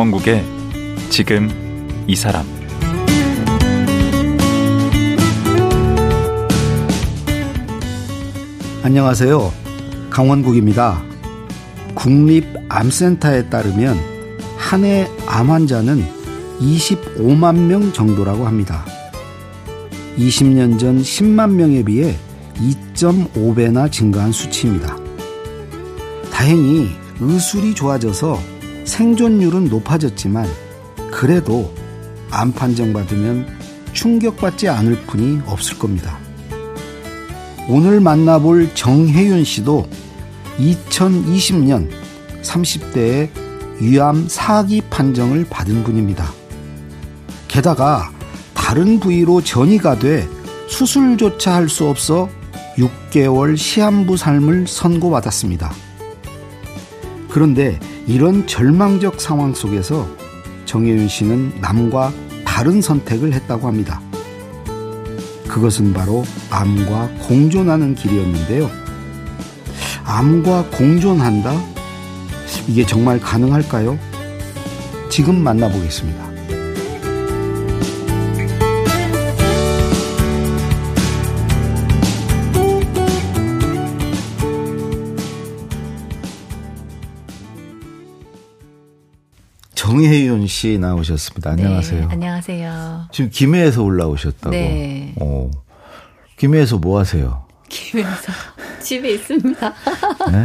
강원국의 지금 이 사람 안녕하세요. 강원국입니다. 국립암센터에 따르면 한 해 암 환자는 25만 명 정도라고 합니다. 20년 전 10만 명에 비해 2.5배나 증가한 수치입니다. 다행히 의술이 좋아져서 생존율은 높아졌지만 그래도 암 판정받으면 충격받지 않을 뿐이 없을 겁니다. 오늘 만나볼 정혜윤 씨도 2020년 30대에 위암 4기 판정을 받은 분입니다. 게다가 다른 부위로 전이가 돼 수술조차 할 수 없어 6개월 시한부 삶을 선고받았습니다. 그런데 이런 절망적 상황 속에서 정혜윤 씨는 남과 다른 선택을 했다고 합니다. 그것은 바로 암과 공존하는 길이었는데요. 암과 공존한다? 이게 정말 가능할까요? 지금 만나보겠습니다. 정혜윤 씨 나오셨습니다. 안녕하세요. 네, 안녕하세요. 지금 김해에서 올라오셨다고. 네. 어. 김해에서 뭐 하세요? 김해에서 집에 있습니다. 네?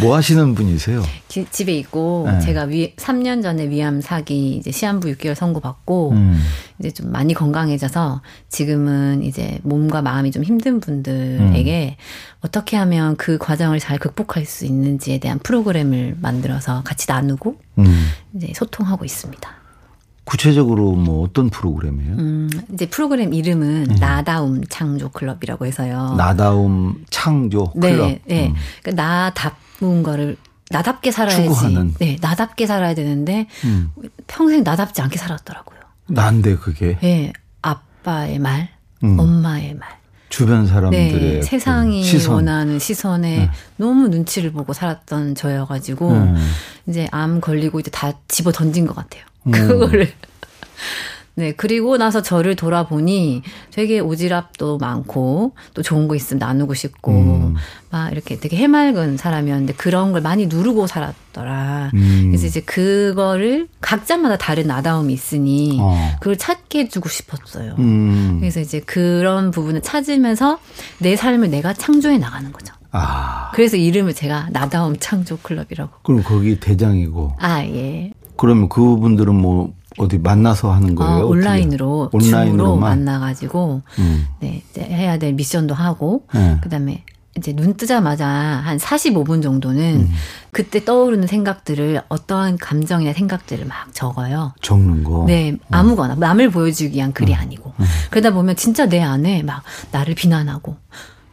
뭐 하시는 분이세요? 기, 집에 있고 네. 제가 위, 3년 전에 위암 사기 이제 시한부 6개월 선고받고 음. 이제 좀 많이 건강해져서 지금은 이제 몸과 마음이 좀 힘든 분들에게 음. 어떻게 하면 그 과정을 잘 극복할 수 있는지에 대한 프로그램을 만들어서 같이 나누고 음. 이제 소통하고 있습니다. 구체적으로 뭐 어떤 프로그램이에요? 음, 이제 프로그램 이름은 나다움 창조 클럽이라고 해서요. 나다움 창조 클럽. 네, 네. 음. 그러니까 나답 은 거를 나답게 살아야지. 추구하는. 네, 나답게 살아야 되는데 음. 평생 나답지 않게 살았더라고요. 난데 그게 네, 아빠의 말, 음. 엄마의 말. 주변 사람들의 네, 그 세상이 시선. 원하는 시선에 네. 너무 눈치를 보고 살았던 저여가지고 음. 이제 암 걸리고 이제 다 집어 던진 것 같아요. 음. 그거를. 네, 그리고 나서 저를 돌아보니 되게 오지랖도 많고 또 좋은 거 있으면 나누고 싶고 음. 막 이렇게 되게 해맑은 사람이었는데 그런 걸 많이 누르고 살았더라. 음. 그래서 이제 그거를 각자마다 다른 아다움이 있으니 어. 그걸 찾게 해주고 싶었어요. 음. 그래서 이제 그런 부분을 찾으면서 내 삶을 내가 창조해 나가는 거죠. 아. 그래서 이름을 제가 나다움 창조 클럽이라고. 그럼 거기 대장이고. 아, 예. 그러면 그분들은 뭐 어디 만나서 하는 거예요? 어, 어떻게? 온라인으로, 줌으로 온라인으로만? 만나가지고, 음. 네, 이제 해야 될 미션도 하고, 네. 그 다음에 이제 눈 뜨자마자 한 45분 정도는 음. 그때 떠오르는 생각들을 어떠한 감정이나 생각들을 막 적어요. 적는 거. 네, 아무거나 남을 보여주기 위한 글이 아니고 그러다 보면 진짜 내 안에 막 나를 비난하고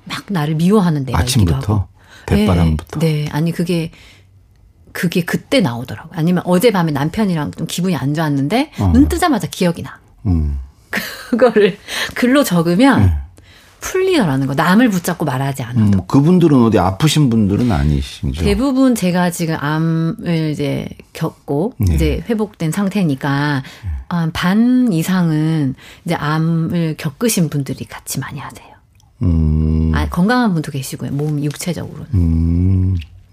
막 나를 미워하는 내가 있기도 아침부터? 하고. 대바람부터? 네, 네, 아니 그게 그게 그때 나오더라고요. 아니면 어젯밤에 남편이랑 좀 기분이 안 좋았는데 어. 눈 뜨자마자 기억이 나. 음. 그거를 글로 적으면 네. 풀리더라는 거. 남을 붙잡고 말하지 않아도. 음, 그분들은 어디 아프신 분들은 아니신죠? 대부분 제가 지금 암을 이제 겪고 네. 이제 회복된 상태니까 한반 이상은 이제 암을 겪으신 분들이 같이 많이 하세요. 음. 아, 건강한 분도 계시고요. 몸 육체적으로는.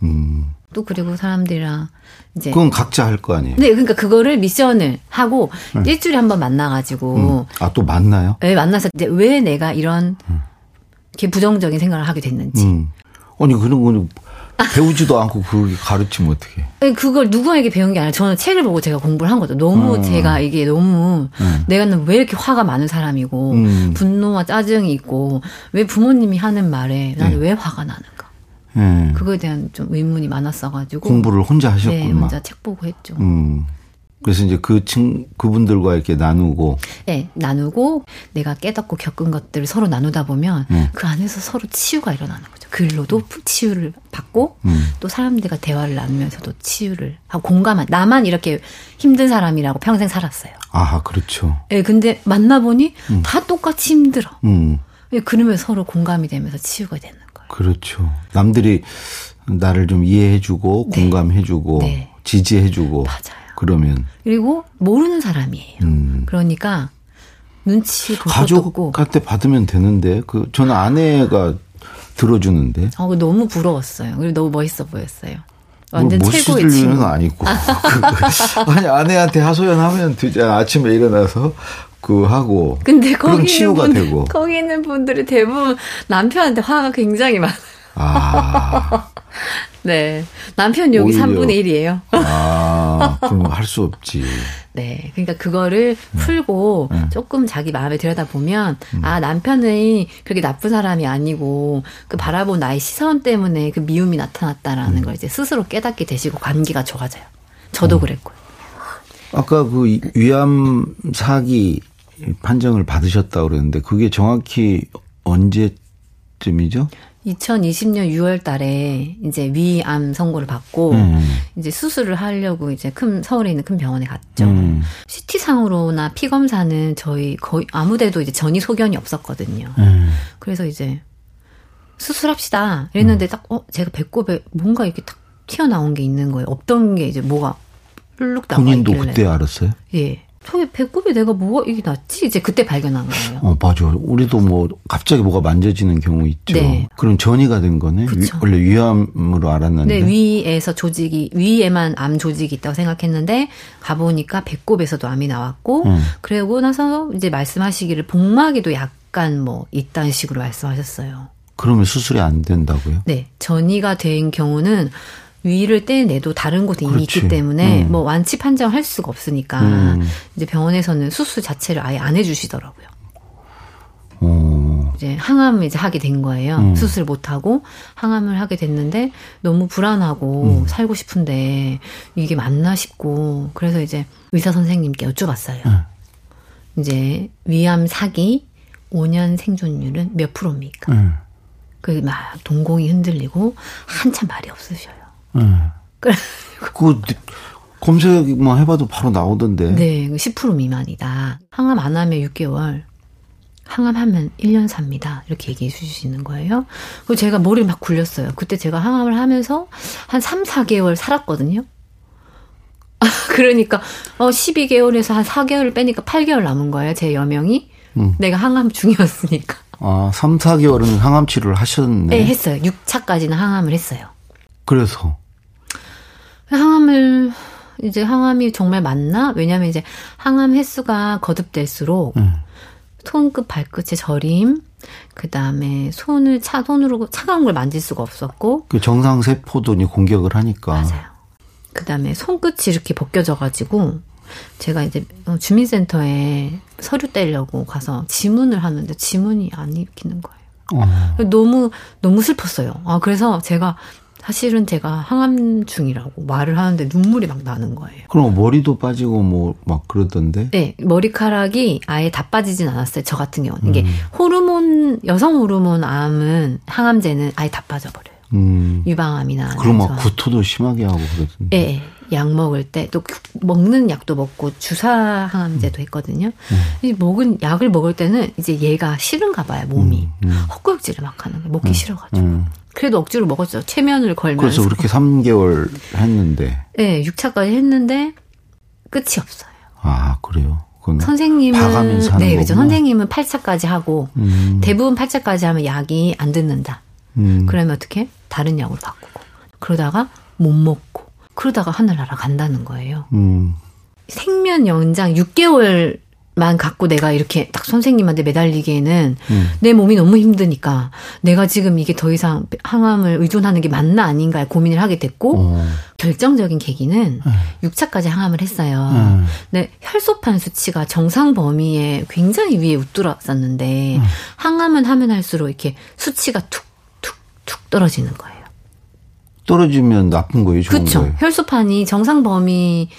음. 음. 또 그리고 사람들이랑 이제 그건 각자 할 거 아니에요? 네, 그러니까 그거를 미션을 하고 일주일에 한 번 만나가지고 음. 아, 또 만나요? 네, 만나서 이제 왜 내가 이런 이렇게 부정적인 생각을 하게 됐는지 음. 아니, 그런 거는 배우지도 않고 그걸 가르치면. 아니, 그걸 누구에게 배운 게 아니라 저는 책을 보고 제가 공부를 한 거죠. 너무 음. 제가 이게 너무 내가 왜 이렇게 화가 많은 사람이고 음. 분노와 짜증이 있고 왜 부모님이 하는 말에 나는 네. 왜 화가 나는가. 예. 그거에 대한 좀 의문이 많았어가지고 공부를 혼자 네, 하셨구나. 혼자 책 보고 했죠. 음. 그래서 이제 그 친, 그분들과 이렇게 나누고, 네, 나누고 내가 깨닫고 겪은 것들을 서로 나누다 보면 음. 그 안에서 서로 치유가 일어나는 거죠. 글로도 치유를 받고 음. 또 사람들과 대화를 나누면서도 치유를 하고 공감한 나만 이렇게 힘든 사람이라고 평생 살았어요. 아, 그렇죠. 예, 근데 만나보니 다 똑같이 힘들어. 음. 예, 그러면 서로 공감이 되면서 치유가 되는. 그렇죠. 남들이 나를 좀 이해해주고, 네. 공감해주고, 네. 지지해주고, 맞아요. 그러면 그리고 모르는 사람이에요. 음. 그러니까 눈치 볼. 가족한테 받으면 되는데 그 저는 아내가 들어주는데 어, 너무 부러웠어요. 그리고 너무 멋있어 보였어요. 뭐 완전 최고의 친구. 일은 아니고 그, 아니 아내한테 하소연하면 되잖아 아침에 일어나서 그 하고 근데 있는 치유가 분, 되고 거기 있는 분들이 대부분 남편한테 화가 굉장히 많아요. 아, 네. 남편 욕이 오히려. 3분의 1이에요. 아 그럼 할 수 없지 네. 그러니까 그거를 음. 풀고 조금 자기 마음에 들여다보면 아, 남편이 그렇게 나쁜 사람이 아니고 그 바라본 나의 시선 때문에 그 미움이 음. 나타났다라는 걸 이제 스스로 깨닫게 되시고 관계가 좋아져요. 저도 음. 그랬고요. 아까 그 이- 위암 사기 판정을 받으셨다 그랬는데 그게 정확히 언제쯤이죠? 2020년 6월 달에 이제 위암 선고를 받고 음. 이제 수술을 하려고 이제 큰 서울에 있는 큰 병원에 갔죠. 음. CT상으로나 피 검사는 저희 거의 아무데도 이제 전이 소견이 없었거든요. 음. 그래서 이제 수술합시다. 이랬는데 딱, 어, 제가 배꼽에 뭔가 이렇게 탁 튀어나온 게 있는 거예요. 없던 게 이제 뭐가 훌룩 나와 본인도 있길래. 그때 알았어요? 예. 저기 배꼽에 내가 뭐가 이게 났지? 이제 그때 발견한 거예요. 어, 맞아. 우리도 뭐 갑자기 뭐가 만져지는 경우 있죠. 네. 그럼 전이가 된 거네. 위-. 원래 위암으로 알았는데. 네, 위에서 조직이, 위에만 암 조직이 있다고 생각했는데, 가보니까 배꼽에서도 암이 나왔고, 음. 그러고 나서 이제 말씀하시기를 복막에도 약간 뭐, 있다는 식으로 말씀하셨어요. 그러면 수술이 안 된다고요? 네, 전이가 된 경우는 위를 떼내도 다른 곳에 이미 그렇지. 있기 때문에 음. 뭐 완치 판정할 수가 없으니까 음. 이제 병원에서는 수술 자체를 아예 안 해주시더라고요. 어, 이제 항암을 이제 하게 된 거예요. 음. 수술 못 하고 항암을 하게 됐는데 너무 불안하고 음. 살고 싶은데 이게 맞나 싶고 그래서 이제 의사 선생님께 여쭤봤어요. 음. 이제 위암 사기 5년 생존율은 몇 프로입니까? 음. 그막 동공이 흔들리고 한참 말이 없으셔요. 음. 그래. 그거 검색만 해봐도 바로 나오던데. 네, 10% 미만이다. 항암 안 하면 6개월, 항암하면 1년 삽니다. 이렇게 얘기해 주시는 거예요. 그리고 제가 머리를 막 굴렸어요. 그때 제가 항암을 하면서 한 3, 4개월 살았거든요. 그러니까 어 12개월에서 한 4개월 빼니까 8개월 남은 거예요. 제 여명이. 음. 내가 항암 중이었으니까. 아, 3, 4개월은 항암 치료를 하셨네. 네, 했어요. 6차까지는 항암을 했어요. 그래서. 항암을 이제 항암이 정말 맞나? 왜냐하면 이제 항암 횟수가 거듭될수록 음. 손끝 발끝의 저림, 그 다음에 손을 차 손으로 차가운 걸 만질 수가 없었고, 그 정상 세포들이 공격을 하니까. 맞아요. 그 다음에 손끝이 이렇게 벗겨져가지고 제가 이제 어, 주민센터에 서류 떼려고 가서 지문을 하는데 지문이 안 읽히는 거예요. 어. 너무 너무 슬펐어요. 아 그래서 제가 사실은 제가 항암 중이라고 말을 하는데 눈물이 막 나는 거예요. 그럼 머리도 빠지고 뭐 막 그러던데. 네, 머리카락이 아예 다 빠지진 않았어요. 저 같은 경우는. 음. 이게 호르몬, 여성 호르몬 암은 항암제는 아예 다 빠져버려요. 음. 유방암이나. 그럼 막. 구토도 심하게 하고 그러던데. 예, 예. 약 먹을 때 또 먹는 약도 먹고 주사 항암제도 했거든요. 이 먹은 약을 먹을 때는 이제 얘가 싫은가 봐요, 몸이. 음, 음. 헛구역질을 막 하는 거예요. 먹기 싫어가지고. 음. 그래도 억지로 먹었죠. 체면을 걸면서. 그래서 그렇게 3개월 했는데. 네, 6차까지 했는데 끝이 없어요. 아, 그래요. 선생님은 네, 그렇죠. 거구나. 선생님은 8차까지 하고 음. 대부분 8차까지 하면 약이 안 듣는다. 음. 그러면 어떻게? 다른 약으로 바꾸고. 그러다가 못 먹고. 그러다가 하늘나라 간다는 거예요. 음. 생면 연장 6개월 만 갖고 내가 이렇게 딱 선생님한테 매달리기에는 음. 내 몸이 너무 힘드니까 내가 지금 이게 더 이상 항암을 의존하는 게 맞나 아닌가 고민을 하게 됐고 어. 결정적인 계기는 6차까지 항암을 했어요. 음. 근데 혈소판 수치가 정상 범위에 굉장히 위에 웃돌았었는데 항암은 하면 할수록 이렇게 수치가 툭툭툭 떨어지는 거예요. 떨어지면 나쁜 거예요, 좋은 그렇죠. 거예요. 혈소판이 정상 범위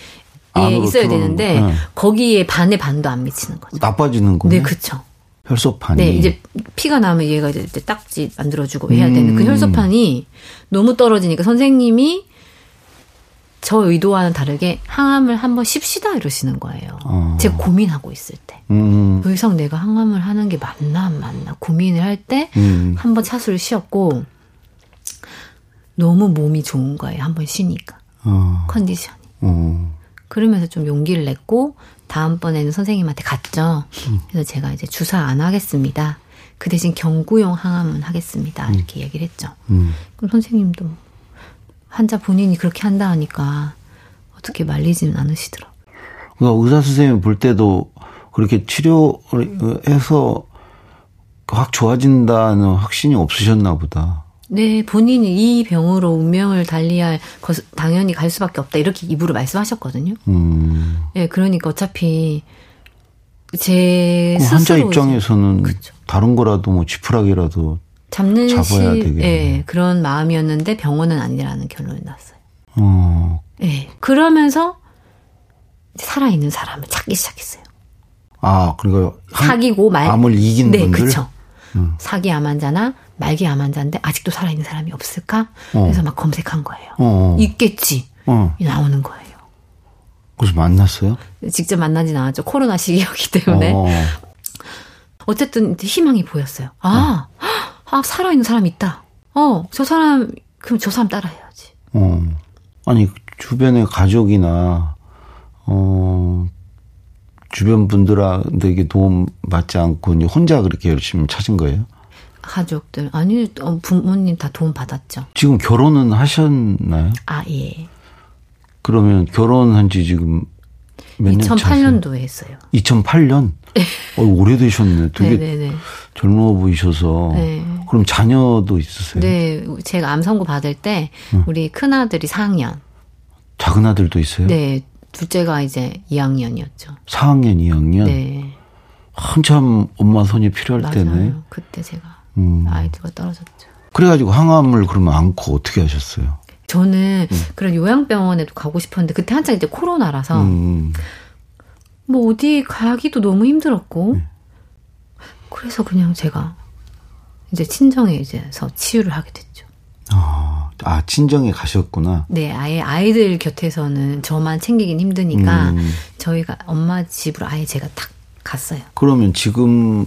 에 안으로 있어야 되는데 거. 네. 거기에 반의 반도 안 미치는 거죠. 나빠지는 거네. 네, 그렇죠. 혈소판이. 네, 이제 피가 나면 얘가 이제 딱지 만들어주고 해야 되는 그 음. 혈소판이 너무 떨어지니까 선생님이 저 의도와는 다르게 항암을 한번 쉽시다 이러시는 거예요. 어. 제가 고민하고 있을 때. 음. 더 이상 내가 항암을 하는 게 맞나 안 맞나 고민을 할때 음. 한번 차수를 쉬었고 너무 몸이 좋은 거예요. 한번 쉬니까 어. 컨디션이. 어. 그러면서 좀 용기를 냈고 다음번에는 선생님한테 갔죠. 그래서 제가 이제 주사 안 하겠습니다. 그 대신 경구용 항암은 하겠습니다. 이렇게 얘기를 했죠. 음. 그럼 선생님도 환자 본인이 그렇게 한다 하니까 어떻게 말리지는 않으시더라고요. 그러니까 의사 선생님 볼 때도 그렇게 치료해서 확 좋아진다는 확신이 없으셨나 보다. 네, 본인이 이 병으로 운명을 달리할 것, 당연히 갈 수밖에 없다. 이렇게 입으로 말씀하셨거든요. 음. 예, 그러니까 어차피 제그 환자 입장에서는 그쵸. 다른 거라도 뭐 지푸라기라도 잡는 잡아야 시, 되겠네. 예, 그런 마음이었는데 병원은 아니라는 결론이 났어요. 어. 예, 그러면서 살아있는 사람을 찾기 시작했어요. 아, 그러니까 한- 사귀고 말 암을 이긴 네, 분들? 음. 그쵸. 사기 암 환자나 말기 암 환자인데 아직도 살아있는 사람이 없을까? 어. 그래서 막 검색한 거예요. 어. 있겠지. 어. 나오는 거예요. 그래서 만났어요? 직접 만나진 않았죠. 코로나 시기였기 때문에. 어. 어쨌든 희망이 보였어요. 아, 아, 살아있는 사람이 있다. 어, 저 사람, 그럼 저 사람 따라해야지. 어. 아니, 주변의 가족이나, 어, 주변 분들한테 도움 받지 않고 혼자 그렇게 열심히 찾은 거예요? 가족들, 아니, 어, 부모님 다 도움 받았죠. 지금 결혼은 하셨나요? 아, 예. 그러면 결혼한 지 지금 몇년 차세요? 2008년도에 했어요. 2008년? 어, 오래되셨네. 되게 네네네. 젊어 보이셔서. 네. 그럼 자녀도 있으세요? 네, 제가 암 선고 받을 때, 우리 큰아들이 4학년. 작은 아들도 있어요? 네, 둘째가 이제 2학년이었죠. 4학년, 2학년? 네. 한참 엄마 손이 필요할 맞아요. 때네. 그때 제가 음. 아이들과 떨어졌죠. 그래가지고 항암을 그러면 안고 어떻게 하셨어요? 저는 그런 요양병원에도 가고 싶었는데 그때 한창 이제 코로나라서 음. 뭐 어디 가기도 너무 힘들었고 네. 그래서 그냥 제가 이제 친정에 이제서 치유를 하게 됐죠. 아, 아, 친정에 가셨구나. 네, 아예 아이들 곁에서는 저만 챙기긴 힘드니까 음. 저희가 엄마 집으로 아예 제가 딱 갔어요. 그러면 지금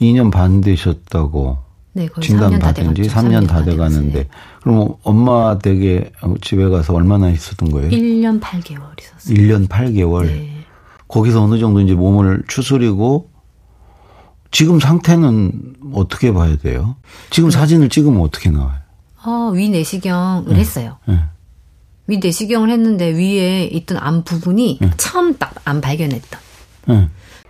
2년 반 되셨다고 네, 진단 3년 다 받은 지 돼갔죠. 3년 다. 돼가는데 그럼 엄마 댁에 집에 가서 얼마나 있었던 거예요? 1년 8개월 있었어요. 1년 8개월. 네. 거기서 어느 정도 이제 몸을 추스리고 지금 상태는 어떻게 봐야 돼요? 지금 사진을 찍으면 어떻게 나와요? 어, 위 내시경을 했어요. 네. 위 내시경을 했는데 위에 있던 암 부분이 처음 딱 암 발견했다.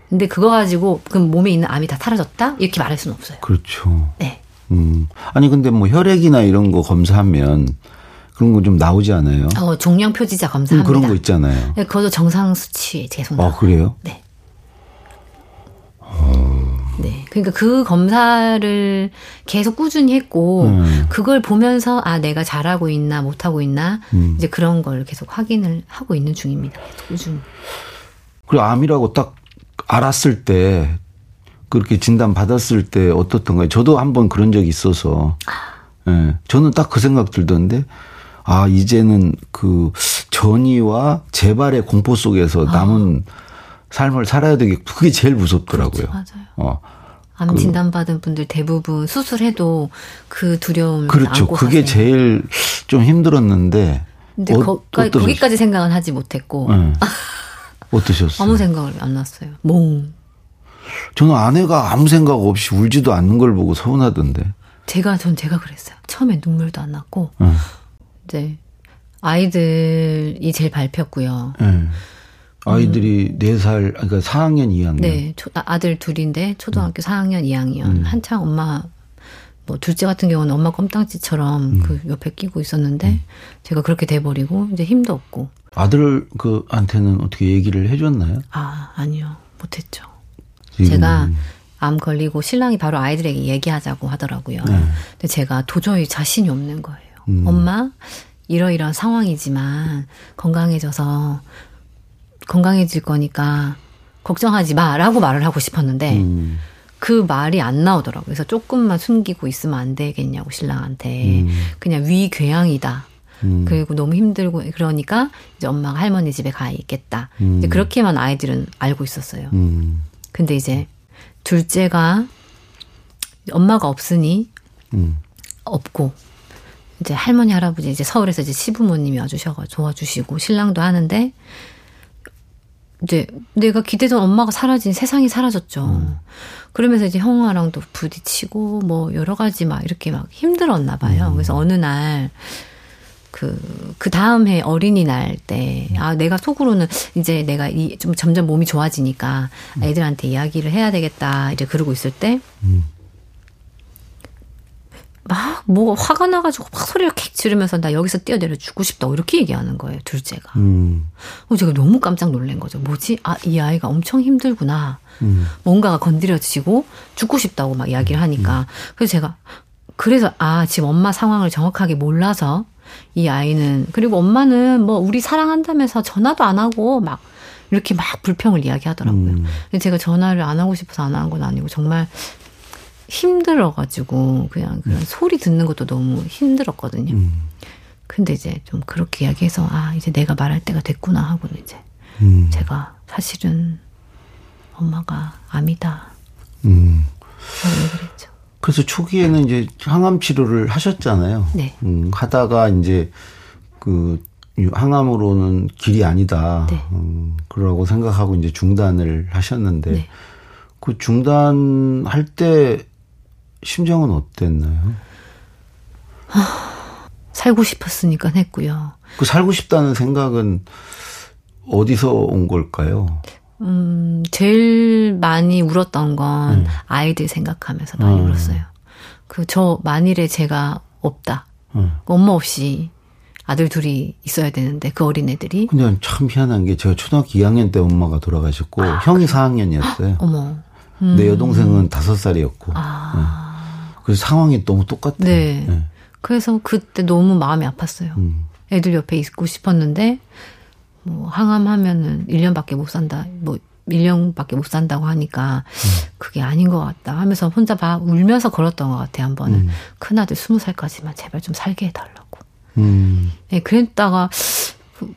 네. 근데 그거 가지고 그럼 몸에 있는 암이 다 사라졌다? 이렇게 말할 수는 없어요. 그렇죠. 네. 음. 아니 근데 뭐 혈액이나 이런 거 검사하면 그런 거 좀 나오지 않아요? 어, 종양 표지자 음, 검사합니다. 그런 거 있잖아요. 네, 그것도 정상 수치에 계속 아 나와요. 그래요? 네. 네. 그러니까 그 검사를 계속 꾸준히 했고, 음. 그걸 보면서, 아, 내가 잘하고 있나, 못하고 있나, 음. 이제 그런 걸 계속 확인을 하고 있는 중입니다. 꾸준히. 그리고 암이라고 딱 알았을 때 그렇게 진단 받았을 때 어떻던가요? 저도 한번 그런 적이 있어서, 예, 저는 딱 그 생각 들던데, 아 이제는 그 전이와 재발의 공포 속에서 남은 삶을 살아야 되게 그게 제일 무섭더라고요. 그렇죠. 맞아요. 어, 암 그- 진단받은 분들 대부분 수술해도 그 두려움을 그렇죠. 안고 그게 사세요. 제일 좀 힘들었는데. 근데 어, 거기까지? 거기까지 생각은 하지 못했고 예. 어떠셨어요? 아무 생각을 안 났어요. 몽. 저는 아내가 아무 생각 없이 울지도 않는 걸 보고 서운하던데. 제가 전 제가 그랬어요. 처음에 눈물도 안 났고 예. 이제 아이들이 제일 밟혔고요. 예. 아이들이 네 살, 그러니까 4학년, 2학년. 네, 초- 아, 아들 둘인데 음. 초등학교 4학년, 2학년 한창 엄마 뭐 둘째 같은 경우는 엄마 껌딱지처럼 음. 그 옆에 끼고 있었는데 제가 그렇게 돼버리고 이제 힘도 없고 아들 그한테는 어떻게 얘기를 해줬나요? 아 아니요 못했죠. 지금. 제가 암 걸리고 신랑이 바로 아이들에게 얘기하자고 하더라고요. 네. 근데 제가 도저히 자신이 없는 거예요. 음. 엄마, 이러이러한 상황이지만 건강해져서 건강해질 거니까 걱정하지 마 라고 말을 하고 싶었는데 음, 그 말이 안 나오더라고요. 그래서 조금만 숨기고 있으면 안 되겠냐고 신랑한테. 그냥 위궤양이다. 음. 그리고 너무 힘들고 그러니까 이제 엄마가 할머니 집에 가 있겠다. 음. 이제 그렇게만 아이들은 알고 있었어요. 음, 근데 이제 둘째가 엄마가 없으니 음, 없고 이제 할머니 할아버지 이제 서울에서 이제 시부모님이 와주셔가 도와주시고 신랑도 하는데 이제 내가 기대던 엄마가 사라진 세상이 사라졌죠. 음. 그러면서 이제 형아랑도 부딪히고 뭐 여러 가지 막 이렇게 막 힘들었나 봐요. 음. 그래서 어느 날 그, 그 다음 해 어린이날 때, 아, 내가 속으로는 이제 내가 이, 좀 점점 몸이 좋아지니까 애들한테 이야기를 해야 되겠다, 이제 그러고 있을 때, 음. 막, 뭐, 화가 나가지고 막 소리를 캑 지르면서 나 여기서 뛰어내려 죽고 싶다고 이렇게 얘기하는 거예요, 둘째가. 음. 어, 제가 너무 깜짝 놀란 거죠. 뭐지? 아, 이 아이가 엄청 힘들구나. 음. 뭔가가 건드려지고 죽고 싶다고 막 이야기를 하니까. 그래서 제가, 그래서, 아, 지금 엄마 상황을 정확하게 몰라서 이 아이는, 그리고 엄마는 뭐 우리 사랑한다면서 전화도 안 하고 막 이렇게 막 불평을 이야기하더라고요. 음. 제가 전화를 안 하고 싶어서 안 한 건 아니고 정말 힘들어가지고 그냥 그런 소리 듣는 것도 너무 힘들었거든요. 음. 근데 이제 좀 그렇게 이야기해서 아 이제 내가 말할 때가 됐구나 하고는 이제 음. 제가 사실은 엄마가 암이다 음. 했죠. 그래서 초기에는 이제 항암 치료를 하셨잖아요. 네. 음, 하다가 이제 그 항암으로는 길이 아니다. 네. 음, 그러고 생각하고 이제 중단을 하셨는데 네. 그 중단할 때 심정은 어땠나요? 살고 싶었으니까 했고요. 그 살고 싶다는 생각은 어디서 온 걸까요? 음, 제일 많이 울었던 건 아이들 생각하면서 많이 음. 울었어요. 그 저 만일에 제가 없다. 음. 엄마 없이 아들 둘이 있어야 되는데 그 어린애들이 근데 참 희한한 게 제가 초등학교 2학년 때 엄마가 돌아가셨고 형이 4학년이었어요. 어머. 내 여동생은 5살이었고. 아. 그래서 상황이 너무 똑같아요. 네. 네. 그래서 그때 너무 마음이 아팠어요. 음. 애들 옆에 있고 싶었는데 뭐 항암하면은 1년밖에 못 산다. 뭐 1년밖에 못 산다고 하니까 그게 아닌 것 같다 하면서 혼자 막 울면서 걸었던 것 같아요. 한 번은 음. 큰아들 20살까지만 제발 좀 살게 해달라고. 음. 네, 그랬다가 그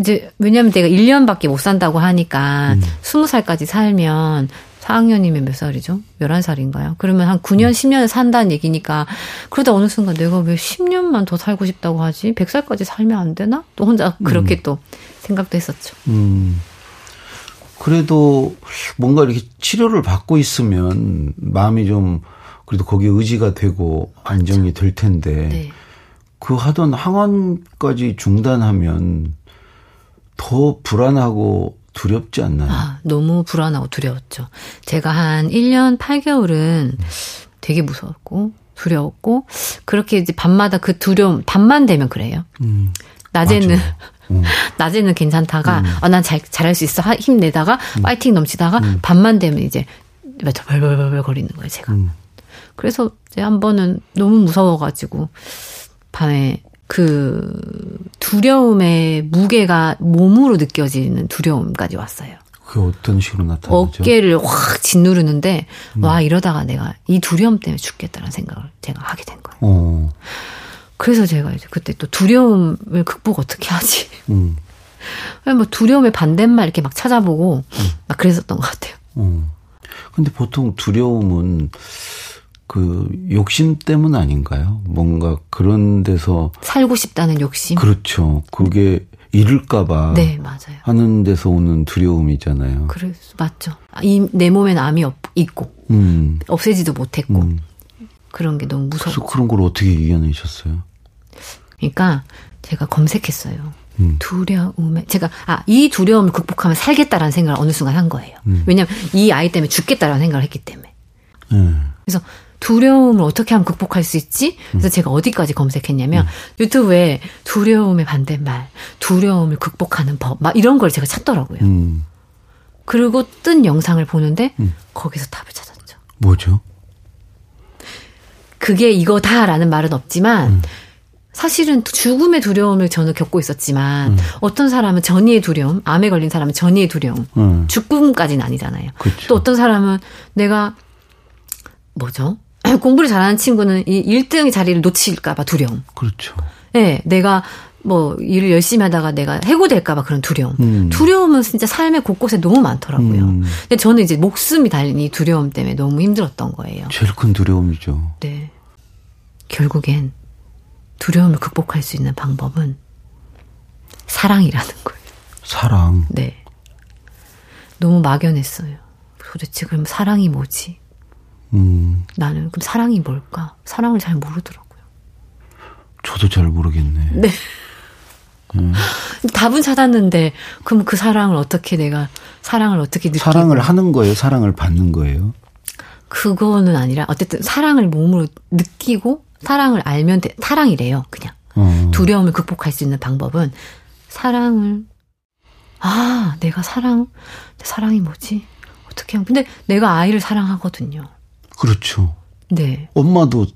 이제 왜냐면 내가 1년밖에 못 산다고 하니까 20살까지 살면 4학년이면 몇 살이죠? 11살인가요? 그러면 한 9년, 10년을 산다는 얘기니까 그러다 어느 순간 내가 왜 10년만 더 살고 싶다고 하지? 100살까지 살면 안 되나? 또 혼자 그렇게 또 생각도 했었죠. 음. 그래도 뭔가 이렇게 치료를 받고 있으면 마음이 좀 그래도 거기에 의지가 되고 안정이 될 텐데 네. 그 하던 항암까지 중단하면 더 불안하고 두렵지 않나요? 아, 너무 불안하고 두려웠죠. 제가 한 1년 8개월은 되게 무서웠고 두려웠고 그렇게 이제 밤마다 그 두려움 밤만 되면 그래요. 음. 낮에는. 음. 낮에는 괜찮다가 어, 난잘 잘할 수 있어 하- 힘내다가 파이팅 넘치다가 밤만 되면 이제 벌벌벌벌 거리는 거예요 제가. 음. 그래서 이제 한 번은 너무 무서워가지고 밤에 그 두려움의 무게가 몸으로 느껴지는 두려움까지 왔어요. 그게 어떤 식으로 나타나죠? 어깨를 확 짓누르는데 음. 와 이러다가 내가 이 두려움 때문에 죽겠다는 생각을 제가 하게 된 거예요. 어. 그래서 제가 이제 그때 또 두려움을 극복 어떻게 하지? 음. 뭐 두려움의 반대말 이렇게 막 찾아보고 막 그랬었던 것 같아요. 어. 근데 보통 두려움은 그 욕심 때문 아닌가요? 뭔가 그런 데서 살고 싶다는 욕심. 그렇죠. 그게 잃을까봐 네 맞아요. 하는 데서 오는 두려움이잖아요. 그래 맞죠. 이 내 몸엔 암이 없, 있고 음. 없애지도 못했고 음. 그런 게 너무 그래서 무서워. 그런 걸 어떻게 이겨내셨어요? 그러니까 제가 검색했어요. 음. 두려움에 제가 아 이 두려움을 극복하면 살겠다라는 생각을 어느 순간 한 거예요. 음. 왜냐면 이 아이 때문에 죽겠다라는 생각을 했기 때문에. 네. 그래서 두려움을 어떻게 하면 극복할 수 있지? 그래서 제가 어디까지 검색했냐면 유튜브에 두려움의 반대말, 두려움을 극복하는 법, 막 이런 걸 제가 찾더라고요. 음. 그리고 뜬 영상을 보는데 거기서 답을 찾았죠. 뭐죠? 그게 이거다라는 말은 없지만 사실은 죽음의 두려움을 저는 겪고 있었지만 어떤 사람은 전이의 두려움, 암에 걸린 사람은 전이의 두려움, 음. 죽음까지는 아니잖아요. 그쵸. 또 어떤 사람은 내가 뭐죠? 공부를 잘하는 친구는 이 1등 자리를 놓칠까봐 두려움. 그렇죠. 예, 내가 뭐 일을 열심히 하다가 내가 해고될까봐 그런 두려움. 음. 두려움은 진짜 삶의 곳곳에 너무 많더라고요. 음. 근데 저는 이제 목숨이 달린 이 두려움 때문에 너무 힘들었던 거예요. 제일 큰 두려움이죠. 네. 결국엔 두려움을 극복할 수 있는 방법은 사랑이라는 거예요. 사랑. 네. 너무 막연했어요. 도대체 그럼 사랑이 뭐지? 음, 나는 그럼 사랑이 뭘까? 사랑을 잘 모르더라고요. 저도 잘 모르겠네. 네. 답은 찾았는데 그럼 그 사랑을 어떻게 내가 사랑을 어떻게 느끼고 사랑을 하는 거예요? 사랑을 받는 거예요? 그거는 아니라 어쨌든 사랑을 몸으로 느끼고 사랑을 알면 돼. 사랑이래요. 그냥 어. 두려움을 극복할 수 있는 방법은 사랑을 아 내가 사랑 내 사랑이 뭐지 어떻게 하면 근데 내가 아이를 사랑하거든요. 그렇죠. 네 엄마도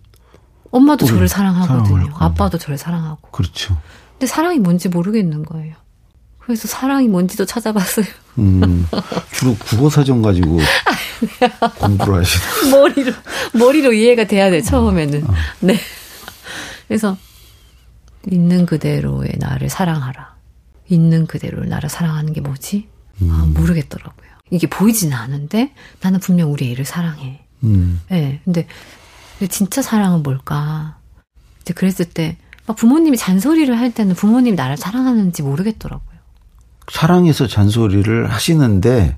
엄마도 우리 저를 사랑하거든요. 아빠도 저를 사랑하고 그렇죠. 근데 사랑이 뭔지 모르겠는 거예요. 그래서 사랑이 뭔지도 찾아봤어요. 음, 주로 국어 사전 가지고 공부를 하시는. 머리로 머리로 이해가 돼야 돼 처음에는. 네. 그래서 있는 그대로의 나를 사랑하라. 있는 그대로의 나를 사랑하는 게 뭐지? 아, 모르겠더라고요. 이게 보이지는 않은데 나는 분명 우리 애를 사랑해. 음, 예. 네, 근데, 근데 진짜 사랑은 뭘까? 이제 그랬을 때 막 부모님이 잔소리를 할 때는 부모님이 나를 사랑하는지 모르겠더라고요. 사랑해서 잔소리를 하시는데,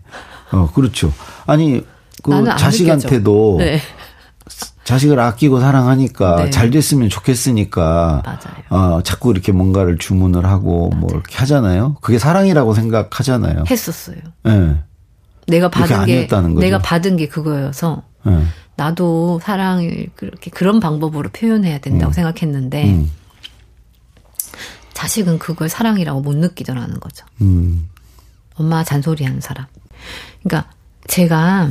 어, 그렇죠. 아니, 그 자식한테도 네. 자식을 아끼고 사랑하니까 네. 잘 됐으면 좋겠으니까 맞아요. 어, 자꾸 이렇게 뭔가를 주문을 하고 뭐 이렇게 하잖아요. 그게 사랑이라고 생각하잖아요. 했었어요. 예. 내가 받은 게 거죠. 내가 받은 게 그거여서 예. 나도 사랑을 그렇게 그런 방법으로 표현해야 된다고 생각했는데 음. 자식은 그걸 사랑이라고 못 느끼더라는 거죠. 음. 엄마 잔소리하는 사람. 그러니까 제가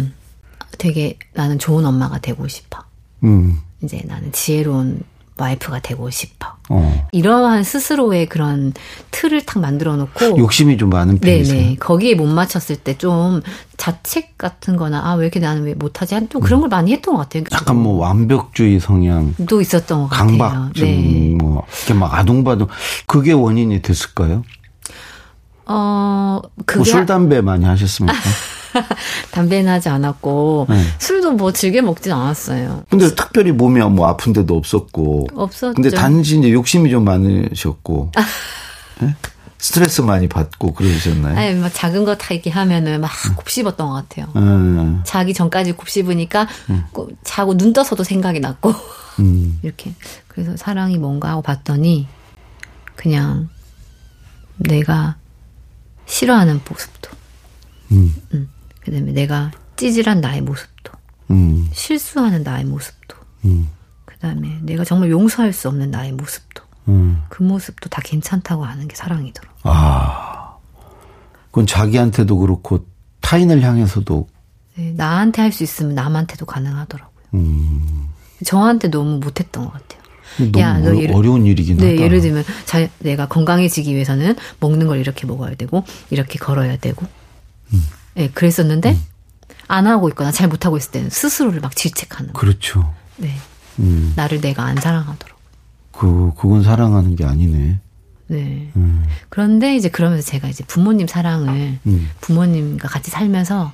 되게 나는 좋은 엄마가 되고 싶어. 음. 이제 나는 지혜로운 와이프가 되고 싶어. 어. 이러한 스스로의 그런 틀을 탁 만들어 놓고 욕심이 좀 많은 편이세요. 네네. 거기에 못 맞췄을 때 좀 자책 같은 거나, 아, 왜 이렇게 나는 왜 못하지? 한- 좀 그런 걸 많이 했던 것 같아요. 약간 뭐 완벽주의 성향, 도 있었던 것 같아요. 강박증, 네. 뭐 이렇게 막 아둥바둥 그게 원인이 됐을까요? 어, 뭐 그게 술 담배 많이 하셨습니까? 담배는 하지 않았고, 네. 술도 뭐 즐겨 먹진 않았어요. 근데 특별히 몸이 뭐 아픈 데도 없었고. 없었죠. 근데 단지 이제 욕심이 좀 많으셨고. 예? 스트레스 많이 받고 그러셨나요? 아니, 막 작은 거다 얘기하면은 막 음. 곱씹었던 것 같아요. 예. 자기 전까지 곱씹으니까 꼭 자고 눈 떠서도 생각이 났고 음. 이렇게 그래서 사랑이 뭔가 하고 봤더니 그냥 내가 싫어하는 모습도 음. 그다음에 내가 찌질한 나의 모습도 음. 실수하는 나의 모습도 음. 그다음에 내가 정말 용서할 수 없는 나의 모습도 음. 그 모습도 다 괜찮다고 하는 게 사랑이더라고. 아. 그건 자기한테도 그렇고 타인을 향해서도 네, 나한테 할 수 있으면 남한테도 가능하더라고요. 음. 저한테 너무 못했던 것 같아요. 야, 너 어- 예를- 어려운 일이긴 네, 하다. 예를 들면 자, 내가 건강해지기 위해서는 먹는 걸 이렇게 먹어야 되고 이렇게 걸어야 되고. 음. 네, 그랬었는데 안 하고 있거나 잘 못하고 있을 때는 스스로를 막 질책하는 거. 그렇죠. 네. 음. 나를 내가 안 사랑하더라고. 그 그건 사랑하는 게 아니네. 네. 음. 그런데 이제 그러면서 제가 이제 부모님 사랑을 음. 부모님과 같이 살면서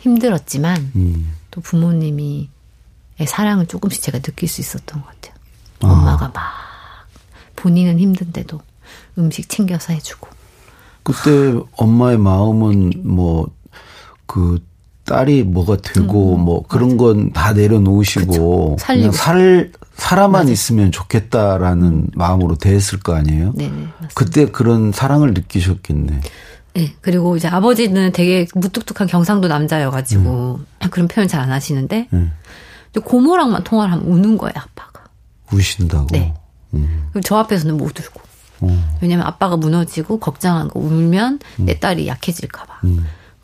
힘들었지만 음. 또 부모님이 의 사랑을 조금씩 제가 느낄 수 있었던 것 같아요. 아. 엄마가 막 본인은 힘든데도 음식 챙겨서 해주고 그때 엄마의 마음은 뭐 그 딸이 뭐가 되고 뭐 그런 건 다 내려놓으시고 음. 그냥 살 살아만 있으면 좋겠다라는 마음으로 대했을 거 아니에요? 네네 맞습니다. 그때 그런 사랑을 느끼셨겠네. 네 그리고 이제 아버지는 되게 무뚝뚝한 경상도 남자여가지고 그런 표현 잘 안 하시는데 음. 고모랑만 통화를 하면 우는 거예요 아빠가. 우신다고. 네. 음. 그리고 저 앞에서는 못 울고. 어. 왜냐면 아빠가 무너지고 걱정한 거 울면 내 딸이 약해질까봐.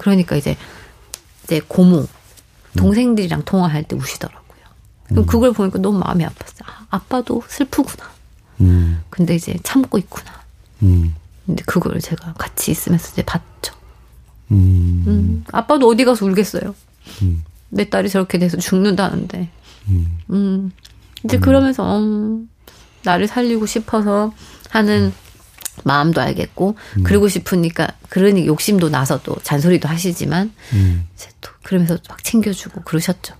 음. 그러니까 이제 이제 고모 동생들이랑 통화할 때 우시더라고요. 그럼 그걸 보니까 너무 마음이 아팠어요. 아, 아빠도 슬프구나. 음. 근데 이제 참고 있구나. 음. 근데 그걸 제가 같이 있으면서 이제 봤죠. 음. 음, 아빠도 어디 가서 울겠어요. 내 딸이 저렇게 돼서 죽는다는데. 음. 이제 그러면서 음, 나를 살리고 싶어서 하는 마음도 알겠고 그러고 싶으니까 그러니 욕심도 나서 또 잔소리도 하시지만 음. 또 그러면서 막 챙겨주고 그러셨죠.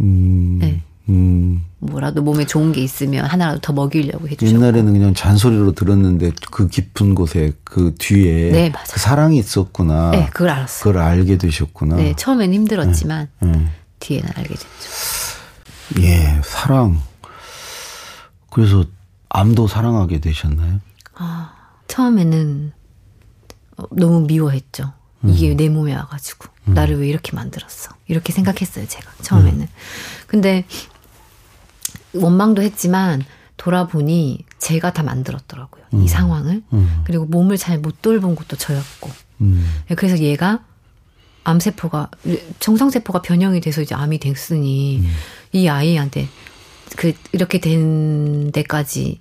음. 네. 음. 뭐라도 몸에 좋은 게 있으면 하나라도 더 먹이려고 해주셨고. 옛날에는 그냥 잔소리로 들었는데 그 깊은 곳에 그 뒤에 네. 그 사랑이 있었구나. 네, 그걸 알았어요. 그걸 알게 되셨구나. 네, 처음엔 힘들었지만 네. 뒤에는 알게 됐죠. 예, 사랑. 그래서 암도 사랑하게 되셨나요? 아, 처음에는 어, 너무 미워했죠. 이게 내 몸에 와가지고 나를 왜 이렇게 만들었어? 이렇게 생각했어요, 제가 처음에는. 근데 원망도 했지만 돌아보니 제가 다 만들었더라고요. 이 상황을. 그리고 몸을 잘 못 돌본 것도 저였고. 음. 그래서 얘가 암세포가 정상세포가 변형이 돼서 이제 암이 됐으니 이 아이한테 그 이렇게 된 데까지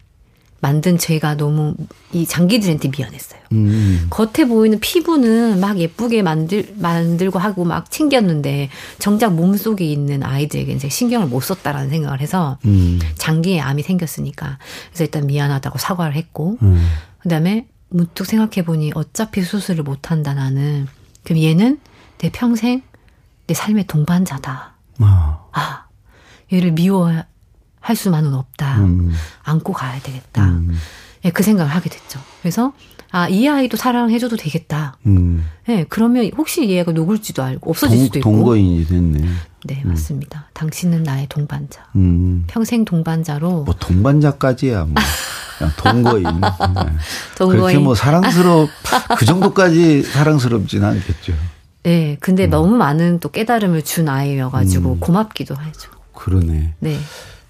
만든 죄가 너무 이 장기들한테 미안했어요. 음. 겉에 보이는 피부는 막 예쁘게 만들 만들고 하고 막 챙겼는데 정작 몸 속에 있는 아이들에게 이제 신경을 못 썼다라는 생각을 해서 음. 장기에 암이 생겼으니까 그래서 일단 미안하다고 사과를 했고 음. 그다음에 문득 생각해 보니 어차피 수술을 못 한다 나는 그럼 얘는 내 평생 내 삶의 동반자다. 아. 아 얘를 미워 할 수만은 없다. 음. 안고 가야 되겠다. 음. 예, 그 생각을 하게 됐죠. 그래서 아 이 아이도 사랑해줘도 되겠다. 음. 예, 그러면 혹시 얘가 녹을지도 알고 없어질 동, 수도 있고. 동거인이 됐네. 네, 맞습니다. 당신은 나의 동반자. 음. 평생 동반자로 뭐 동반자까지야 뭐. 동거인. 네. 동거인. 그렇게 뭐 사랑스럽 그 정도까지 사랑스럽진 않겠죠. 네, 근데 음. 너무 많은 또 깨달음을 준 아이여가지고 고맙기도 하죠. 그러네. 네,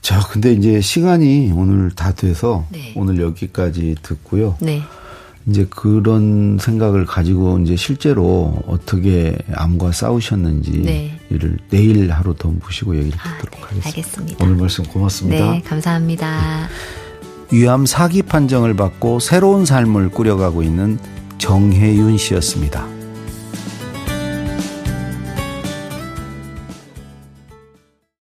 자, 근데 이제 시간이 오늘 다 돼서 네. 오늘 여기까지 듣고요. 네, 이제 그런 생각을 가지고 이제 실제로 어떻게 암과 싸우셨는지를 네. 내일 하루 더 모시고 얘기를 아, 듣도록 네, 하겠습니다. 알겠습니다. 오늘 말씀 고맙습니다. 네, 감사합니다. 위암 사기 판정을 받고 새로운 삶을 꾸려가고 있는 정혜윤 씨였습니다.